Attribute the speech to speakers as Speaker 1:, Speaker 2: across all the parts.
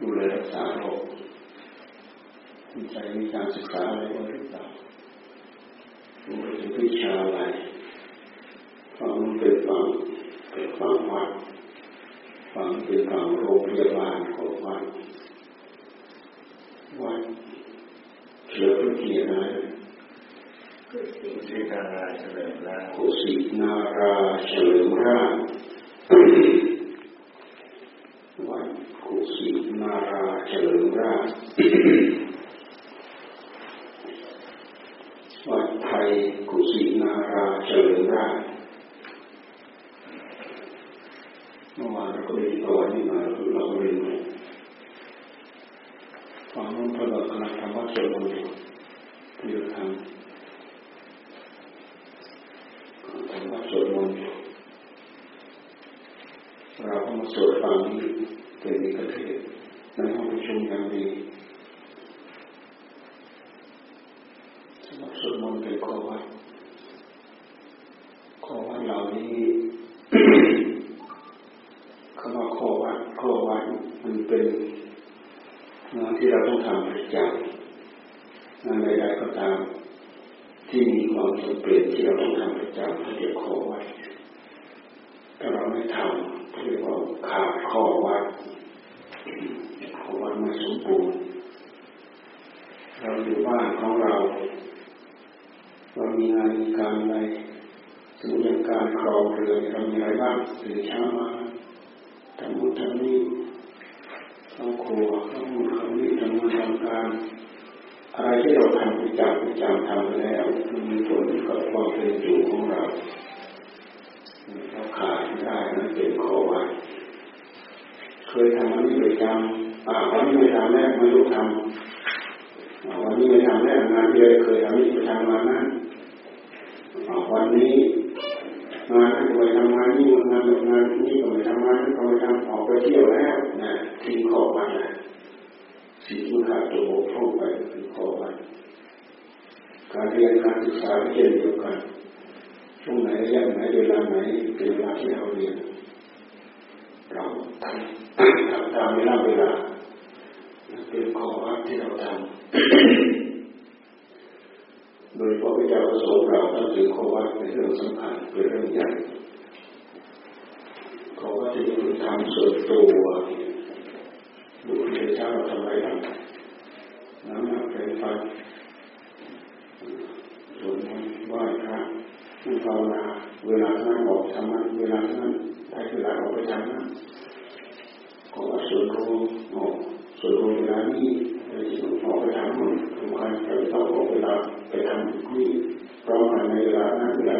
Speaker 1: ดูแลรักษาโรคมีใจมีการศึกษาอะไรบ้างหรือเปล่าดูเป็นวิชาอะไรฟังเป็นฟังเป็นฟังวัดฟังเป็นฟังโรงพยาบาลของวัดวัดเฉลิมพระเกียรตินะกุศินาราเฉลิมราชกุศินาราเฉลิมราชวัดกุศินาราเฉลิมราชวัดไทย กุศินาราเฉลิมราชเมื่อวานเราก็เรียนต่อนี่มาเราเรียนฟังนู้นพระเรากำลังทำวัดสวดมนต์อยู่ที่เราทำทำวัดสวดมนต์อยู่เราก็มาสวดฟังนี้เป็นเอกเทศในห้องประชุมอย่างดีสำหรับสวดมนต์เป็นข้อวัดข้อวัดเหล่านี้คำว่าข้อวัดข้อวัดมันเป็น งานที่เราต้องทำประจำงานใดๆก็ตาม ที่มีความจำเป็นที่เราต้องทำประจำเรียกข้อวัดถ้าเราไม่ทำเรียกว่าขาดข้อวัดข้อวัดไม่สมบูรณ์เราอยู่บ้านของเราเรามีงานมีการอะไรสมมติอย่างการครองเรือนเรามีอะไรบ้างตื่นเช้ามาทำบุญทำนี้ เข้าครัวเข้ามุญเข้านี่ทำงานทำการอะไรที่เราทำประจำประจำทำไปแล้วมันมีผลกับความเป็นอยู่ของเราเราขาดไม่ได้นั่นเป็นข้อวัดเคยทำอันนี้ประจำอ่าวันนี้ไม่ทำแล้วไม่รู้ทำวันนี้ไม่ทำแล้วงานที่เคยทำนี่ไปทำงานนั้นวันนี้งานนั้นไปทำงานนี่งานงานนี่ก็ไปทำงานนั้นก็ไปทำออกไปเที่ยวแล้วนะ ทิ้งข้อวัดนะสิ่งที่ขาดตัวบกพร่องไปคือข้อวัดการเรียนการศึกษาเช่นเดียวกันช่วงไหนระยะไหนเวลาไหนเป็นเวลาที่เราเรียนเราทำตามเวลาเวลาเป็นข้อวัดที่เราทำโดยพระพุทธเจ้าประสงค์เราต้องถือข้อวัดเป็นเรื่องสำคัญเป็นเรื่องใหญ่ข้อวัดที่เราทำส่วนตัว พระเจ้าเราทำอะไรบ้างน้ำหนักเป็นไฟส่วนต์ไหว้พระนั่งภาวนาเวลานั้นบอกทำนั้นเวลานั้นได้เวลาออกไปทำนั้นก็ส่วนรวมออกส่วนรวมเวลานี้ไปออกไปทำนั้นสำคัญไปต้องออกเวลาไปทำนี่พร้อมกันในเวลานั้นเวลา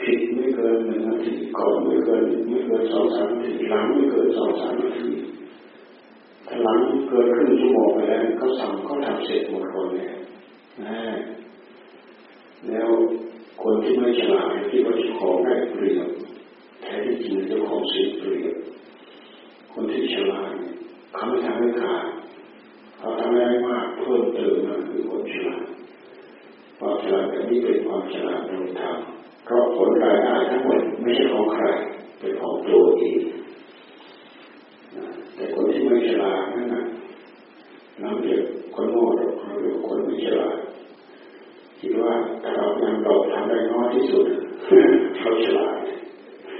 Speaker 1: ผิดไม่เกินหนึ่งนาทีก่อนไม่เกินไม่เกินสองสามนาทีหลังไม่เกินสองสามนาที หลังเกินครึ่งชั่วโมงไปแล้วเขาสั่งเขาทำเสร็จหมดคนเลยนะแล้วคนที่ไม่ฉลาดที่ว่าเจ้าของได้เปรียบแท้ที่จริงเจ้าของเสียเปรียบคนที่ฉลาดเขาไม่ทำให้ขาดเขาทำได้มากเพิ่มเติมมาคือคนฉลาดความฉลาดแบบนี้เป็นความฉลาดโดยธรรมเพราะผลรายได้ทั้งหมดไม่ใช่ของใครเป็นของตัวเอง แต่คนที่ไม่ฉลาดนั่นนะน้ำเดือดคนโง่หรือคนไม่ฉลาดคิดว่าถ้าเรายังเราทำได้น้อยที่สุดเขาฉลาด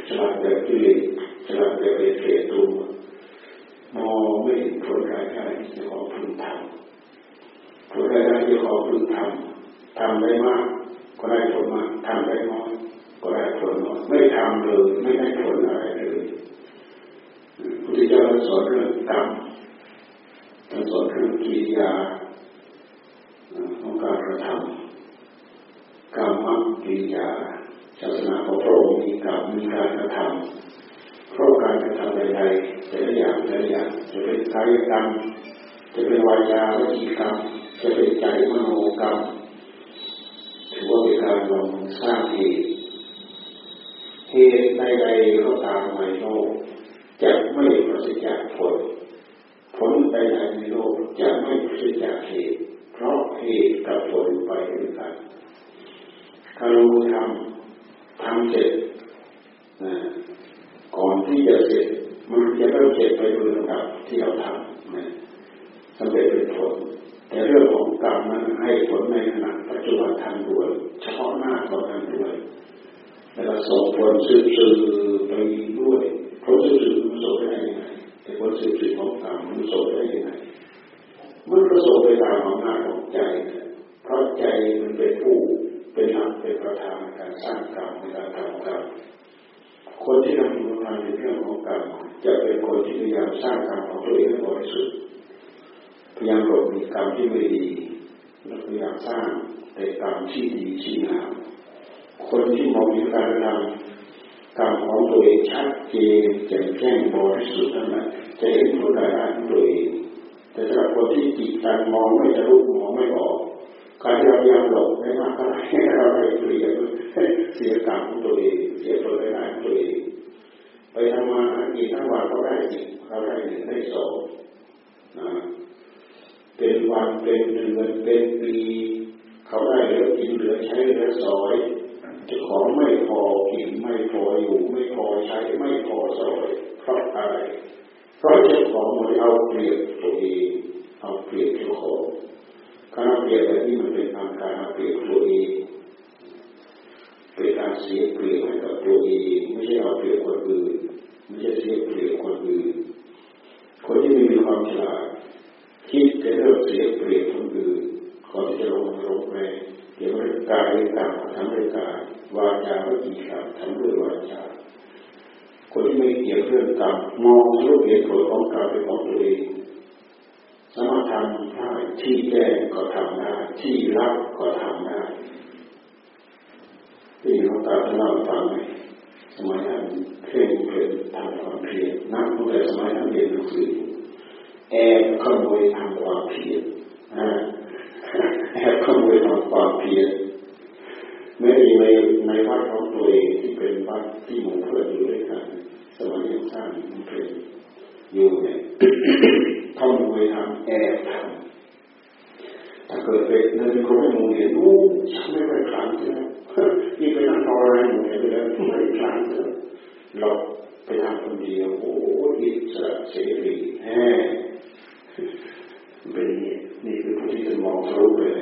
Speaker 1: ฉลาดแบบกิเลสฉลาดแบบเสียตัวมองไม่เห็นผลรายได้ที่จะขอพึงทำผลรายได้ที่ขอพึงทำทำได้มาก ก็ได้ผลมากทำได้น้อยก็ได้ผลน้อยไม่ทำเลยไม่ได้ผลอะไร พุทธเจ้าสอนเรื่องกรรมท่านสอนเรื่องกิริยาของการกระทำกรรมกิริยาศาสนาของพระองค์มีกรรมมีการกระทำเพราะการกระทำใดๆแต่ละอย่างแต่ละอย่างจะเป็นกายกรรมจะเป็นวาจาวจีกรรมจะเป็นใจมโนกรรมถือว่าเป็นการลงสร้างเหตุเหตุใดๆก็ตามในโลกจะไม่ประสิทธิ์จากผล ผลใดๆในโลก จะไม่ประสิทธิ์จากเหตุเพราะเหตุกับผลไปด้วยกันถ้าเราทำทำเสร็จก่อนที่จะเสร็จมันจะเริ่มเสร็จไปดยลำดับที่เราทำสำเร็จเป็นผลแต่เรื่องของกรรมนั้นให้ผลในขณะปัจจุบันทันด่วนเฉพาะหน้าก็ทันด่วนแล้วส่งผลสืบสืบไปด้วยผลสืบสืบมันส่งได้ยังไงแต่ผลสืบสืบของกรรมมันส่งได้ มันก็ส่งไปตามอำนาจของใจเพราะใจมันเป็นผู้เป็นหลักเป็นประธานในการสร้างกรรมในการทำกรรมคนที่ทำบุญทานในเรื่องของกรรมจะเป็นคนที่พยายามสร้างกรรมของตัวเองให้บริสุทธิ์พยายามหลบมีกรรมที่ไม่ดีและพยายามสร้างแต่กรรมที่ดีที่งามคนที่มองเห็นการทำกรรมของตัวเองชัดเจนแจ่มแจ้งบริสุทธิ์นั้นจะเห็นผลได้ของตัวเอง แต่สำหรับคนที่จิตการมองไม่ทะลุมองไม่ออกการที่เราพยายามหลบไม่มากเท่าไหร่เราไปเปลี่ยนเสียกรรมของตัวเองเสียผลได้ของตัวเองไปทำมาหากินทั้งวันก็ได้สิเราได้หนึ่งได้สองนะเป็นวันเป็นเดือนเป็นปีเขาได้เหลือกินเหลือใช้เหลือสอยเจ้าของไม่พอกินไม่พออยู่ไม่พอใช้ไม่พอสอยเพราะอะไร เพราะเจ้าของมันเอาเปรียบตัวเองเอาเปรียบเจ้าของการเอาเปรียบแบบนี้มันเป็นทางการเอาเปรียบตัวเองเป็นการเสียเปรียบให้กับตัวเองไม่ใช่เอาเปรียบคนอื่นไม่ใช่เสียเปรียบคนอื่นคนที่มีความฉลาดคิดจะเริ่มเสียเปรียบคนอื่นก่อนที่จะลงลงแรงเดี๋ยวมันกายกรรทำด้วยกายวาจาวิจีกรรมทำด้วยวาจา คนที่ไม่เกี่ยวเรื่องกรรมมองทะลุเหตุผลของกรรมเป็นของตัวเองสามารถทำได้ที่แก้ก็ทำได้ที่รับก็ทำได้ที่หลวงตาท่านเล่าฟังไสมัยนั้นเคร่งเคร่งทำความเพียรนักตั้งแต่สมัยนั้นเรียนหนังสือแอบขโมยทำความเพียรแอบขโมยทำความเพียรไม่ได้ในในวัดของตัวเองที่เป็นวัดที่หมู่เพื่อน มัยยังสร้างมันเป็นอยู่เนี่ยขโมยทำแอบทำถ้าเกิดเป็นเดินคนไม่มองเห็นโอ้ฉันไม่ไปครั้งใช่ไหมนี่ไปนั่งรออะไรอยู่เนี่ยเลยไม่ครั้งเลยเราไปทำคนเดียวโอ้อิสระเสรีแฮ่เป็นนี่นี่คือผู้ที่จะมองทะลุไปเลย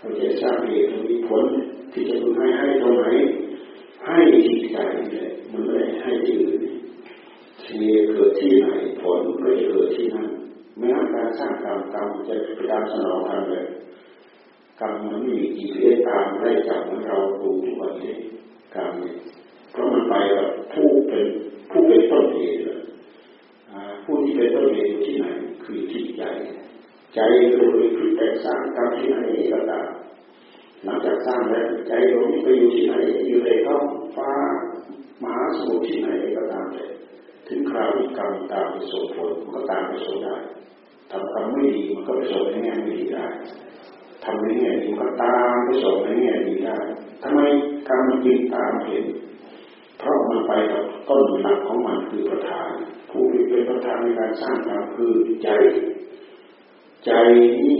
Speaker 1: เราจะสร้างเหตุมีผลที่จะให้ให้ตรงไหนให้ที่ใจเนี่ยมันไม่ได้ให้ที่อื่นเที่เกิดที่ไหนผลก็จะเกิดที่นั่นไม่งั้นการสร้างกรรมกรรมจะไปตามสนองทางเลยกรรมมันมีกี่เรื่องตามได้จากเหมือนเราดูทุกวันนี้กรรมเนี่ยเพราะมันไปกับผู้เป็นผู้เป็นต้นเหตุผู้ที่เป็นต้นเหตุที่ไหนคือจิตใจ ใจเราเลยคือแต่สร้างกรรมที่ไหนก็ตามหลังจากสร้างแล้วใจเราไปอยู่ที่ไหนอยู่ในท้องฟ้ามหาสมุทรที่ไหนก็ตามแต่ถึงคราวที่กรรมตามไปส่งผลมันก็ตามไปส่งได้ทำกรรมไม่ดีมันก็ไปส่งในแง่ไม่ดีได้ทำในแง่ดีมันก็ตามไปส่งในแง่ดีได้ทำไมกรรมมันจึงตามเห็นเพราะมันไปกับต้นหลักของมันคือประธาน ผู้เป็นประธานในการสร้างกรรมคือใจ ใจนี้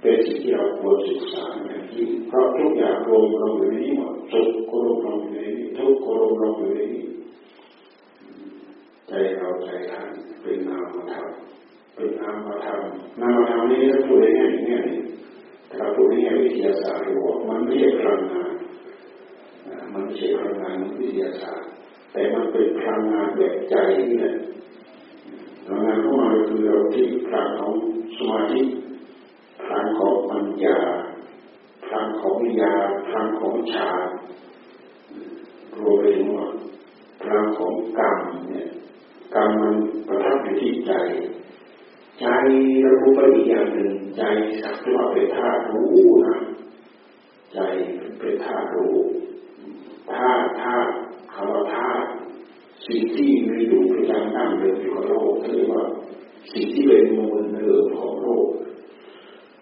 Speaker 1: เป็นสิ่งที่เราควรศึกษาอย่างยิ่งเพราะทุกอย่างรวมลงอยู่ในนี้หมดสุขก็รวมลงอยู่ในนี้ทุกข์ก็รวมลงอยู่ในนี้ใจเราใจท่านเป็นนามธรรมเป็นนามธรรมนามธรรมนี้ถ้าพูดในแง่นี้ถ้าเราพูดในแง่วิทยาศาสตร์บอกมันไม่ใช่พลังงานมันไม่ใช่พลังงานวิทยาศาสตร์แต่มันเป็นพลังงานแบบใจนี่แหละ พลังานของมันคือเราที่พลังของสมาธิพลังของปัญญาพลังของวิญญาพลังของฌานรวมไปถึงว่าพลังของกรรมเนี่ยกรรมมันประทับอยู่ที่ใจ ใจเรารู้ไปอีกอย่างหนึ่งใจสักต่ว่าเป็นธาตุรู้นะใจเป็นธาตุรู้ธาตุธาตุคำว่าธาตุ สิ่งที่มีอยู่ประจำตั้งเดิมอยู่กับโลกเรียกว่าสิ่งที่เป็นมูลเนื้อของโลก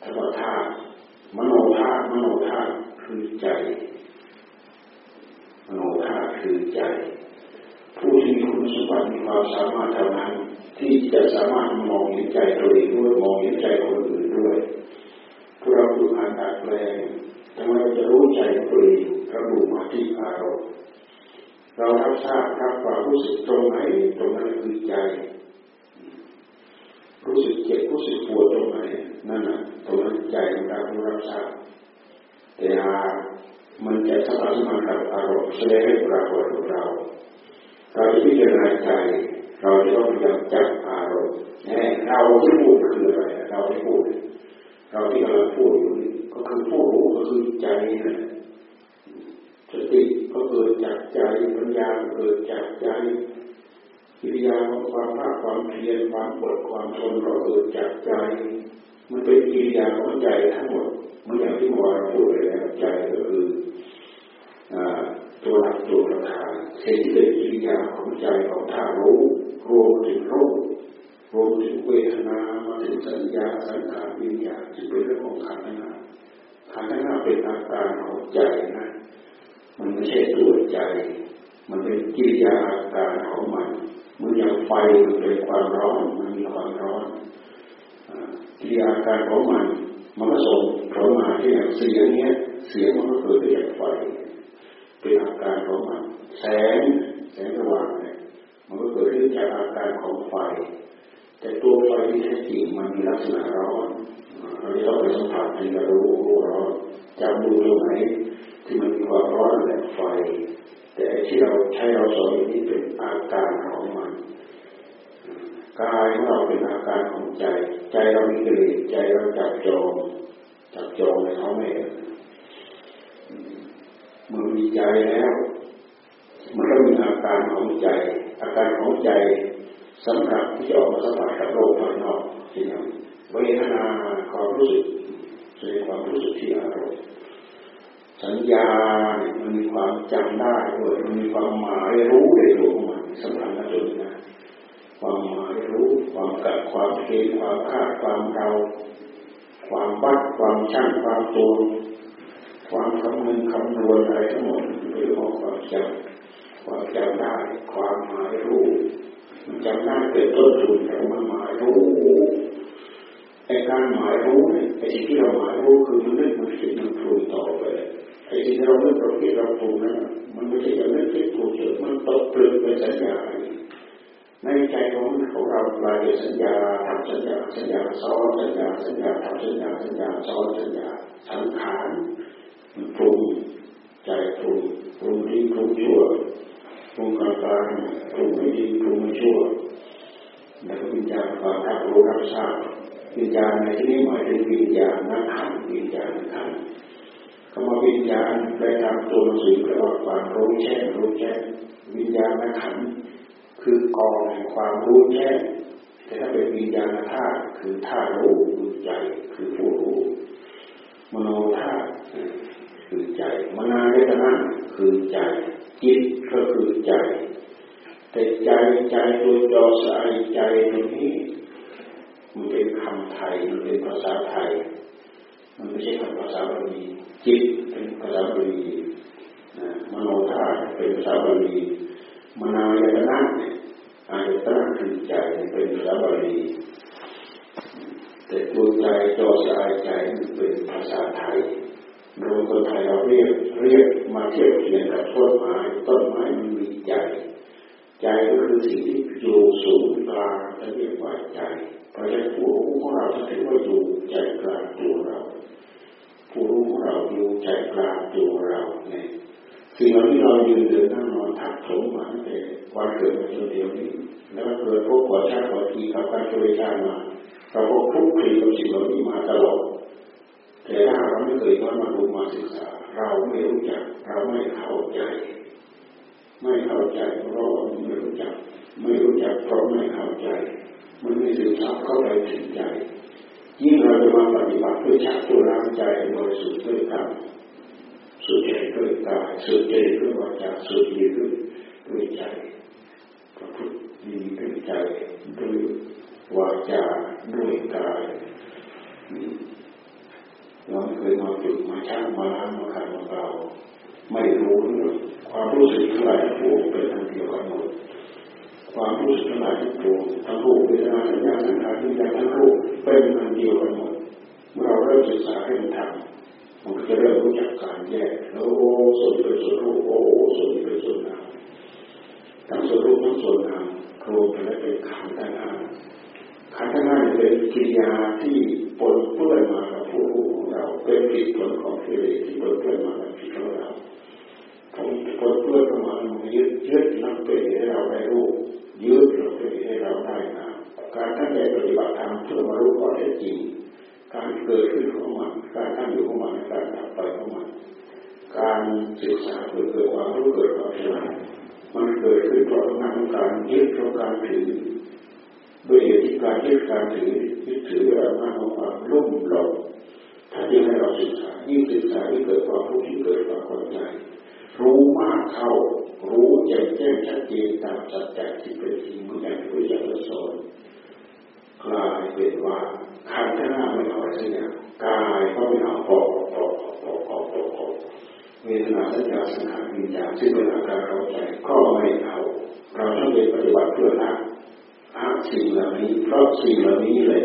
Speaker 1: ธรรมธาตุมโนธาตุมโนธาตุคือใจมโนธาตุคือใจ ผู้ที่มีคุณสมบัติมีความสามารถเท่านั้นที่จะสามารถมองเห็นใจตัวเองด้วยมองเห็นใจคนอื่นด้วยพวกเราดูอ่านดัดแปลงทำไมเราจะรู้ใจตัวเองระบุมาที่อารมณ์ เรารับทราบรับความรู้สึกตรงไหนตรงนั้นคือใจ รู้สึกเจ็บรู้สึกปวดตรงไหนนั่นน่ะตรงนั้นใจของเรารับทราบแต่หามันจะสัมผัสมันกับอารมณ์แสดงให้ปรากฏกับเรา เราจะพิจารณาใจ เราจะต้องพยายามจับอารมณ์แน่เราที่พูดคืออะไรเราที่พูด เราที่กำลังพูดอยู่นี่ก็คือผู้รู้ก็คือใจนั่น สติก็เกิดจากใจปัญญาเกิดจากใจกิริยาของความภาคความเพียรความอดความทนก็เกิดจากใจ มันเป็นกิริยาของใจทั้งหมดเมื่ออย่างที่เมื่อวานพูดไปแล้วใจก็คือตัวหลักตัวประธานสิ่งที่เป็นกิริยาของใจของธาตุรู้รวมถึงรูปรวมถึงเวทนามาถึงสัญญาสังขารวิญญาณที่เป็นเรื่องของขันธ์ห้าขันธ์ห้าเป็นอาการของใจนะ มันไม่ใช่ตัวใจ มันเป็นกิริยาอาการของมันเมือนอย่างไฟมันเป็นความร้อนมันมีความร้อนกิริยาอาการของมันมันก็ส่งเข้ามาที่อย่างเสียงเนี้ยเสียงมันก็เกิดจากไฟเป็นอาการของมันแสงแสงสว่างเนี่ยมันก็เกิดขึ้นจากอาการของไฟ แต่ตัวไฟที่แท้จริงมันมีลักษณะร้อนเราจะต้องไปสัมผัสให้เรารู้ร้อนจำดูตรงไหนที่มัน ร้อนแบบไฟ แต่ที่เราใช้เราสอนนี้เป็นอาการของมันกายของเราเป็นอาการของใจ ใจเรามีกิเลสใจเราจับจองจับจองในเขาไม่เมื่อมีใจแล้วมันก็มีอาการของใจ อาการของใจสำหรับที่ออกมาสัมผัสกับโลกภายนอกที่นั่นเวทนาความรู้สึกแสดงความรู้สึกที่อารมณ์ สัญญาเนี่ยมันมีความจำได้ด้วยมันมีความหมายรู้ในตัวของมันสำคัญนะจุดนะความหมายรู้ความกับความเกณฑ์ความคาดความเดาความวัดความช่างความตัวความคำนึงคำนวณอะไรทั้งหมดเรื่องความจำความจำได้ความหมายรู้มันจำได้เป็นต้นทุนแต่มันหมายรู้ไอ้การหมายรู้เนี่ยไอ้สิ่งที่เราหมายรู้คือมันนึกมันคิดมันปรุงต่อไป ไอ้ที่เราเลือกเราคิเราปรุงนั้นมันไม่ใช่การเลือกคิดปรุงเฉยมันตกเปลือกเป็นสัญญาในใจของของเรากลายเป็นสัญญาทำสัญญาสัญญาซ้อนสัญญาสัญญาทำสัญญาสัญญาซ้อนสัญญาสังขารมันปรุงใจปรุงปรุงดีปรุงชั่วปรุงกลางกลางปรุงไม่ดีปรุงไม่ชั่วแล้วก็วิญญาณความรับรู้รับทราบวิญญาณในที่นี้หมายถึงวิญญาณนักขันวิญญาณนักขัน คำว่าวิญญาณแปลตามตัวหนังสือแปลว่าความรู้แจ้งรู้แจ้งวิญญาณขันคือกองแห่งความรู้แจ้งแต่ถ้าเป็นวิญญาณธาตุคือธาตุรู้คือใจคือผู้รู้มโนธาตุคือใจมนาเวทนาคือใจจิตก็คือใจ แต่ใจใจตัวจอสายใจตรงนี้มันเป็นคำไทยมันเป็นภาษาไทย มันไม่ใช่คำภาษาบาลี จิตเป็นภาษาบาลีมโนธาเป็นภาษาบาลีมนายตนะอายตนะคือใจเป็นภาษาบาลีแต่ตัวใจจอสายใจเป็นภาษาไทยโดยคนไทยเราเรียกเรียกมาเทียบเทียงกับต้นไม้ต้นไม้มันมีใจ ใจก็คือสิ่งที่อยู่สูงกลางเรียกว่าใจเพราะฉะนั้นผู้รู้ของเราถือว่าอยู่ใจกลางตัวเรา ผู้รู้ของเราอยู่ใจกลางตัวเราเนี่ยสิ่งเหล่านี้เรายืนเดินนั่งนอนถักถมมาตั้งแต่วันเกิดมาจนเดียวนี้ แล้วเกิดพวกขวชาติขวทีกับการช่วยชาติมา เราก็คลุกคลีกับสิ่งเหล่านี้มาตลอดแต่ถ้าเราไม่เคยย้อนมาดูมาศึกษา เราไม่รู้จักเราไม่เข้าใจ ไม่เข้าใจเพราะไม่รู้จัก ไม่รู้จักเพราะไม่เข้าใจ มันไม่ศึกษาเข้าไปถึงใจ ยิ่งเราจะมาปฏิบัติเพื่อชักตัวร่างใจบริสุทธิ์ด้วยธรรมสุดใจด้วยกายสุดใจด้วยวาจาสุดใจด้วยด้วยใจประพฤติดีด้วยใจด้วยวาจาด้วยกายเราเคยมาฝึกมาช่างมาล้างมาขัดมาเบาไม่รู้เรื่องความรู้สึกเทั้งหลายทั้เป็นทั้งเดียวกันหมด ความรู้สึกหลายทั้งปวงทั้งรูปเวทนาสัญญาสังขารวิญญาณทั้งรูปเป็นอันเดียวกันหมดเมื่อเราเริ่มศึกษาเริ่มทำมันก็จะเริ่มรู้จักการแยกแล้วโอ้ส่วนเป็นส่วนรูปโอ้ส่วนเป็นส่วนนามทั้งส่วนรูปทั้งส่วนนามรวมกันแล้วเป็นขันธ์ทั้งห้าขันธ์ทั้งห้าเป็นกิริยาที่ปนเปื้อนมากับผู้รู้ของเราเป็นผิดผลของกิเลสที่ปนเปื้อนมากับผิดของเรา ผมปนเปื้อนเข้ามามันยึดยึดนับเป็นให้เราได้รู้ยึดเราเป็นให้เราได้นะการตั้งใจปฏิบัติธรรมเพื่อมารู้ข้อเท็จจริงการเกิดขึ้นของมันการตั้งอยู่ของมันการดับไปของมันการศึกษาเพื่อเกิดความรู้เกิดความฉลาดมันเกิดขึ้นเพราะงานการยึดเพราะการถือด้วยเหตุที่การยึดการถือยึดถือด้วยอำนาจของความรุ่มหลงถ้ายิ่งให้เราศึกษายิ่งศึกษายิ่งเกิดความรู้ยิ่งเกิดความเข้าใจ รู้มากเข้า รู้แจ่มแจ้งชัดเจนตามสัจจะที่เป็นจริงเมื่ออย่างที่พระเจ้าสอนกลายเป็นว่าขันธ์หน้าไม่เอาอะไรสักอย่างกายก็ไม่เอาพอพอพอพอพอพอกเวทนาสัญญาสังขารวิญญาณซึ่งเป็นอาการเราใจก็ไม่เอาเราต้องไปปฏิบัติเพื่อละละสิ่งเหล่านี้เพราะสิ่งเหล่านี้เลย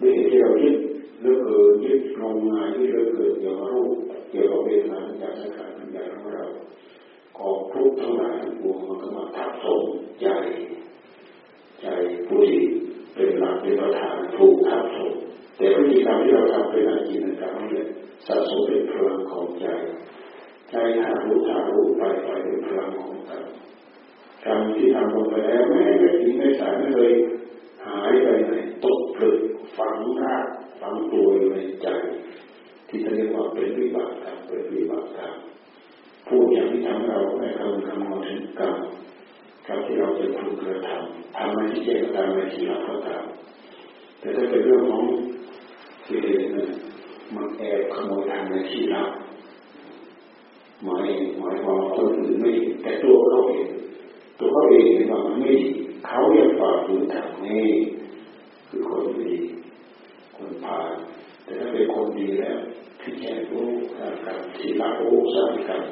Speaker 1: ด้วยที่เรายึดเลือกเกินยึดลงมายึดเลือกเกินเกี่ยวกับรูปเกี่ยวกับเวทนาสัญญาสังขาร วิญาของเรากองทุกข์ทั้งหลายทั้งปวงมันก็มาทับถมใจ ใจผู้ที่เป็นหลักเป็นประธานถูกทับถมแต่พฤติกรรมที่เราทำเป็นอาชีพต่างๆนี่สะสมเป็นพลังของใจ ใจทารู้ทารู้ไปไปเป็นพลังของกรรมกรรมที่ทำลงไปแล้วแม้ไม่ทิ้งไม่สายไม่เลยหายไปไหนตกผลึกฝังรากฝังตัวอยู่ในใจ ที่เรียกว่าเป็นวิบากกรรมเป็นวิบากกรรมพูดอย่างที่ทำเรา ไม่คำคำนวณถึงกรรมกรรมที่เราจะพึงกระทำทำในที่เจตนาในที่เราก็ตามแต่ถ้าเป็นเรื่องของกิเลสเนี่ยมันแอบขโมยทางในที่ลับหมายหมายความคนอื่นไม่แต่ตัวเขาเองตัวเขาเองเห็นว่ามันไม่ดีเขายังฝ่าฝืนทางนี้คือคนดีคนพาแต่ถ้าเป็นคนดีแล้วที่แค่รู้การที่ละโอ้สารกัน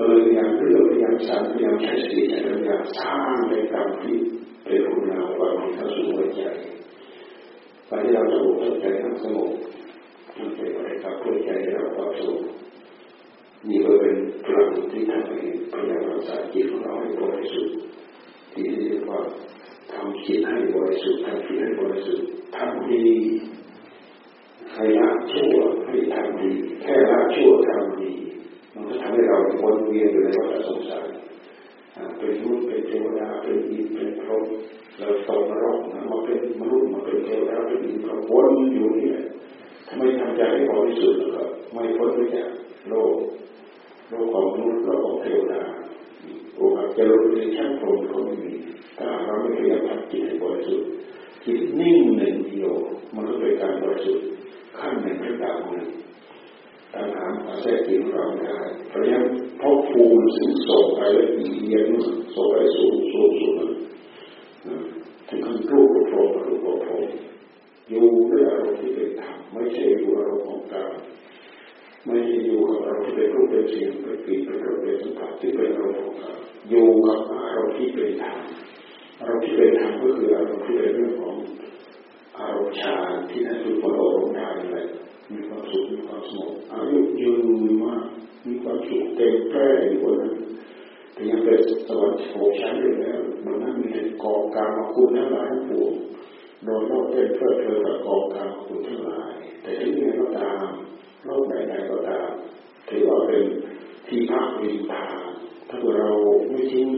Speaker 1: ก็เลยพยายามเลือกพยายามสร้างพยายามใช้สติใช้ปัญญาสร้างในกรรมที่เป็นคุณงามความดีเข้าสู่หัวใจไปที่เราสงบใจทั้งสงบมันเป็นอะไรครับเพื่อใจเราความสุขนี่ก็เป็นพลังที่ทำให้พยายามรักษาจิตของเราให้บริสุทธิ์ที่เรียกว่าทำจิตให้บริสุทธิ์ทำจิตให้บริสุทธิ์ทำดีให้ละชั่วให้ทำดีแค่ละชั่วทำ ทำให้เราวนเวียนอยู่ในวัฏสงสารเป็นมนุษย์เป็นเทวดาเป็นอินเป็นพรหมเราตกนรกมาเป็นมนุษย์มาเป็นเทวดาเป็นอินพรหมวนอยู่นี่ทำไมทำใจให้บริสุทธิ์ก็ไม่พ้นไปจากโลกโลกของมนุษย์โลกของเทวดาโอกาสจะลดในชั้นพรหมก็ไม่มีถ้าเราไม่พยายามทำจิตให้บริสุทธิ์จิตนิ่งหนึ่งเดียวมันก็เป็นการบริสุทธิ์ขั้นหนึ่งระดับหนึ่ง ตัณหาอาศัยจิตเราไม่ได้เพราะงั้นพอภูมิสิ่งส่งไปละเอียดส่งไปสูงสูงสูงถึงขั้นรูปโปรรูปโปรอยู่ด้วยอารมณ์ที่เป็นธรรมไม่ใช่อยู่อารมณ์ของกรรมไม่ใช่อยู่กับอารมณ์ที่เป็นรูปเป็นเสียงเป็นกลิ่นเป็นรสเป็นสัมผัสที่เป็นอารมณ์ของกรรมอยู่กับอารมณ์ที่เป็นธรรมอารมณ์ที่เป็นธรรมก็คืออารมณ์ที่เป็นเรื่องของอารมณ์ฌานที่นั่นคือคนอารมณ์ได้เลย มีความสุขมีความสงบอายุยืนมากมีความสุขเต็มแพร่อยู่บนนั้นแต่ยังเป็นสวรรค์โฉมชั้นอยู่แล้วบนนั้นมีแต่กองกรรมคุณทั้งหลายทั้งปวงโดนโลกเต็มเพื่อเธอกับกองกรรมคุณทั้งหลาย แต่ที่ไหนก็ตามโลกใดๆก็ตามถือว่าเป็นที่พักวินทางถ้าเราไม่ทิ้ง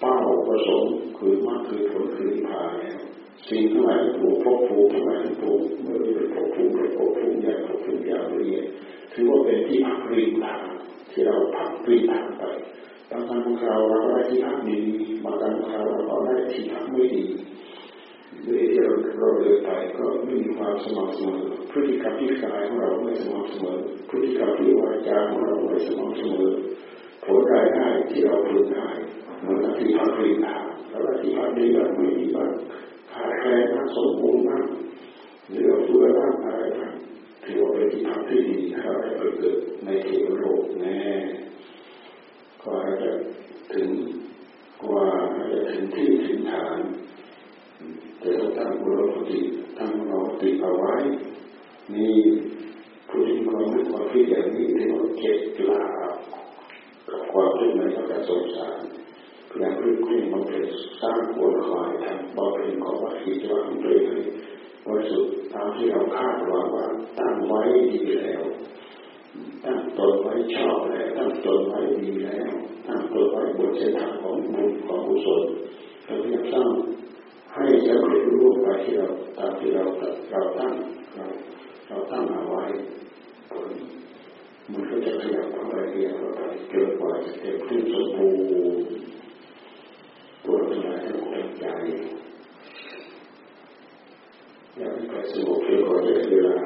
Speaker 1: เป้าประสงค์คือมากคือผลคือพาแล้ว สิ่งทั้งหลายทั้งปวงพบภูมิทั้งหลายทั้งปวงเมื่อเป็นพบภูมิเป็นพบภูมิใหญ่พบภูมิยาวละเอียดถือว่าเป็นที่พักริมทางที่เราพักริมทางไปบางครั้งของเราเราได้ที่พักดีบางครั้งของเราเราได้ที่พักไม่ดีด้วยที่เราเราเดินไปก็ไม่มีความสม่ำเสมอพฤติกรรมที่กายของเราไม่สม่ำเสมอพฤติกรรมที่วาจาของเราไม่สม่ำเสมอผลรายได้ที่เราพึงได้เหมือนที่พักริมทางแล้วที่พักดีบ้างไม่ดีบ้าง ขาดแคลนบ้างางสมบูรณ์บ้างเหลือเฟือบ้างอะไรบ้างถือว่าเป็นที่พักที่ดีถ้าเราเกิดในเทวโลกแน่ก็อาจจะถึงกว่าอาจจะถึงที่ถึงฐานจะต้องตั้งบุรพติตั้งเราติเอาไว้นี่ผู้ที่มีความรู้ความคิดอย่างนี้เรียกว่าเก็บลากับความคิดในพระสงสารเพยายามรีบเร่งบำเพ็ญสร้างผ ว้ดีแล้ว ตั้งตนไว้ชอบแล้วตั้งตนไว้ดีแล้วตั้งตนไว้บนเส้นทางของบุญของกุศลเราพยายามสร้างให้สำเร็จรูปไปที่เราตามที่เราเราตั้งเราเราตั้งเอาไว้ผลมันก็จะขยับเข้าไปขยับเข้าไปเกิดกว่าจะเต็มที่สมบูรณ์ตัวทั้งหลายทั้งอกใจอยากให้ไปสงบเพื่อก่อนจะเวลา